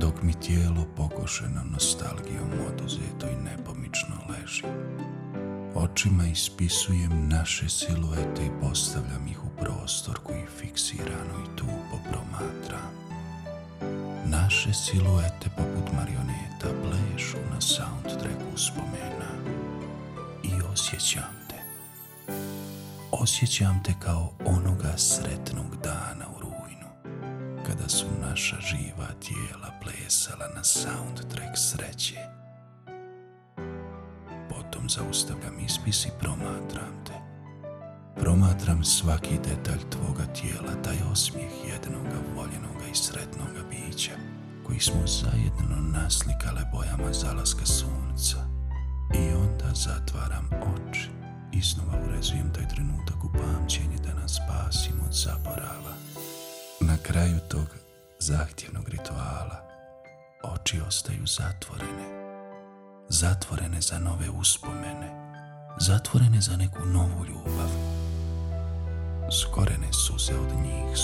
dok mi tijelo pokošeno nostalgijom oduzeto i nepomično leži. Očima ispisujem naše siluete i postavljam ih u prostor koji fiksirano i tupo promatra. Naše siluete poput marioneta plešu na soundtracku spomena i osjećam te. Osjećam te kao onoga sretnog naša živa tijela plesala na soundtrack sreće. Potom zaustavljam ispis i promatram te. Promatram svaki detalj tvoga tijela, taj osmijeh jednoga voljenoga i sretnoga bića, koji smo zajedno naslikale bojama zalaska sunca. I onda zatvaram oči iznova urezujem taj trenutak u pamćenje da nas spasim od zaborava. Na kraju tog zahtjevnog rituala oči ostaju zatvorene. Zatvorene za nove uspomene. Zatvorene za neku novu ljubav. Skorene suze od njih.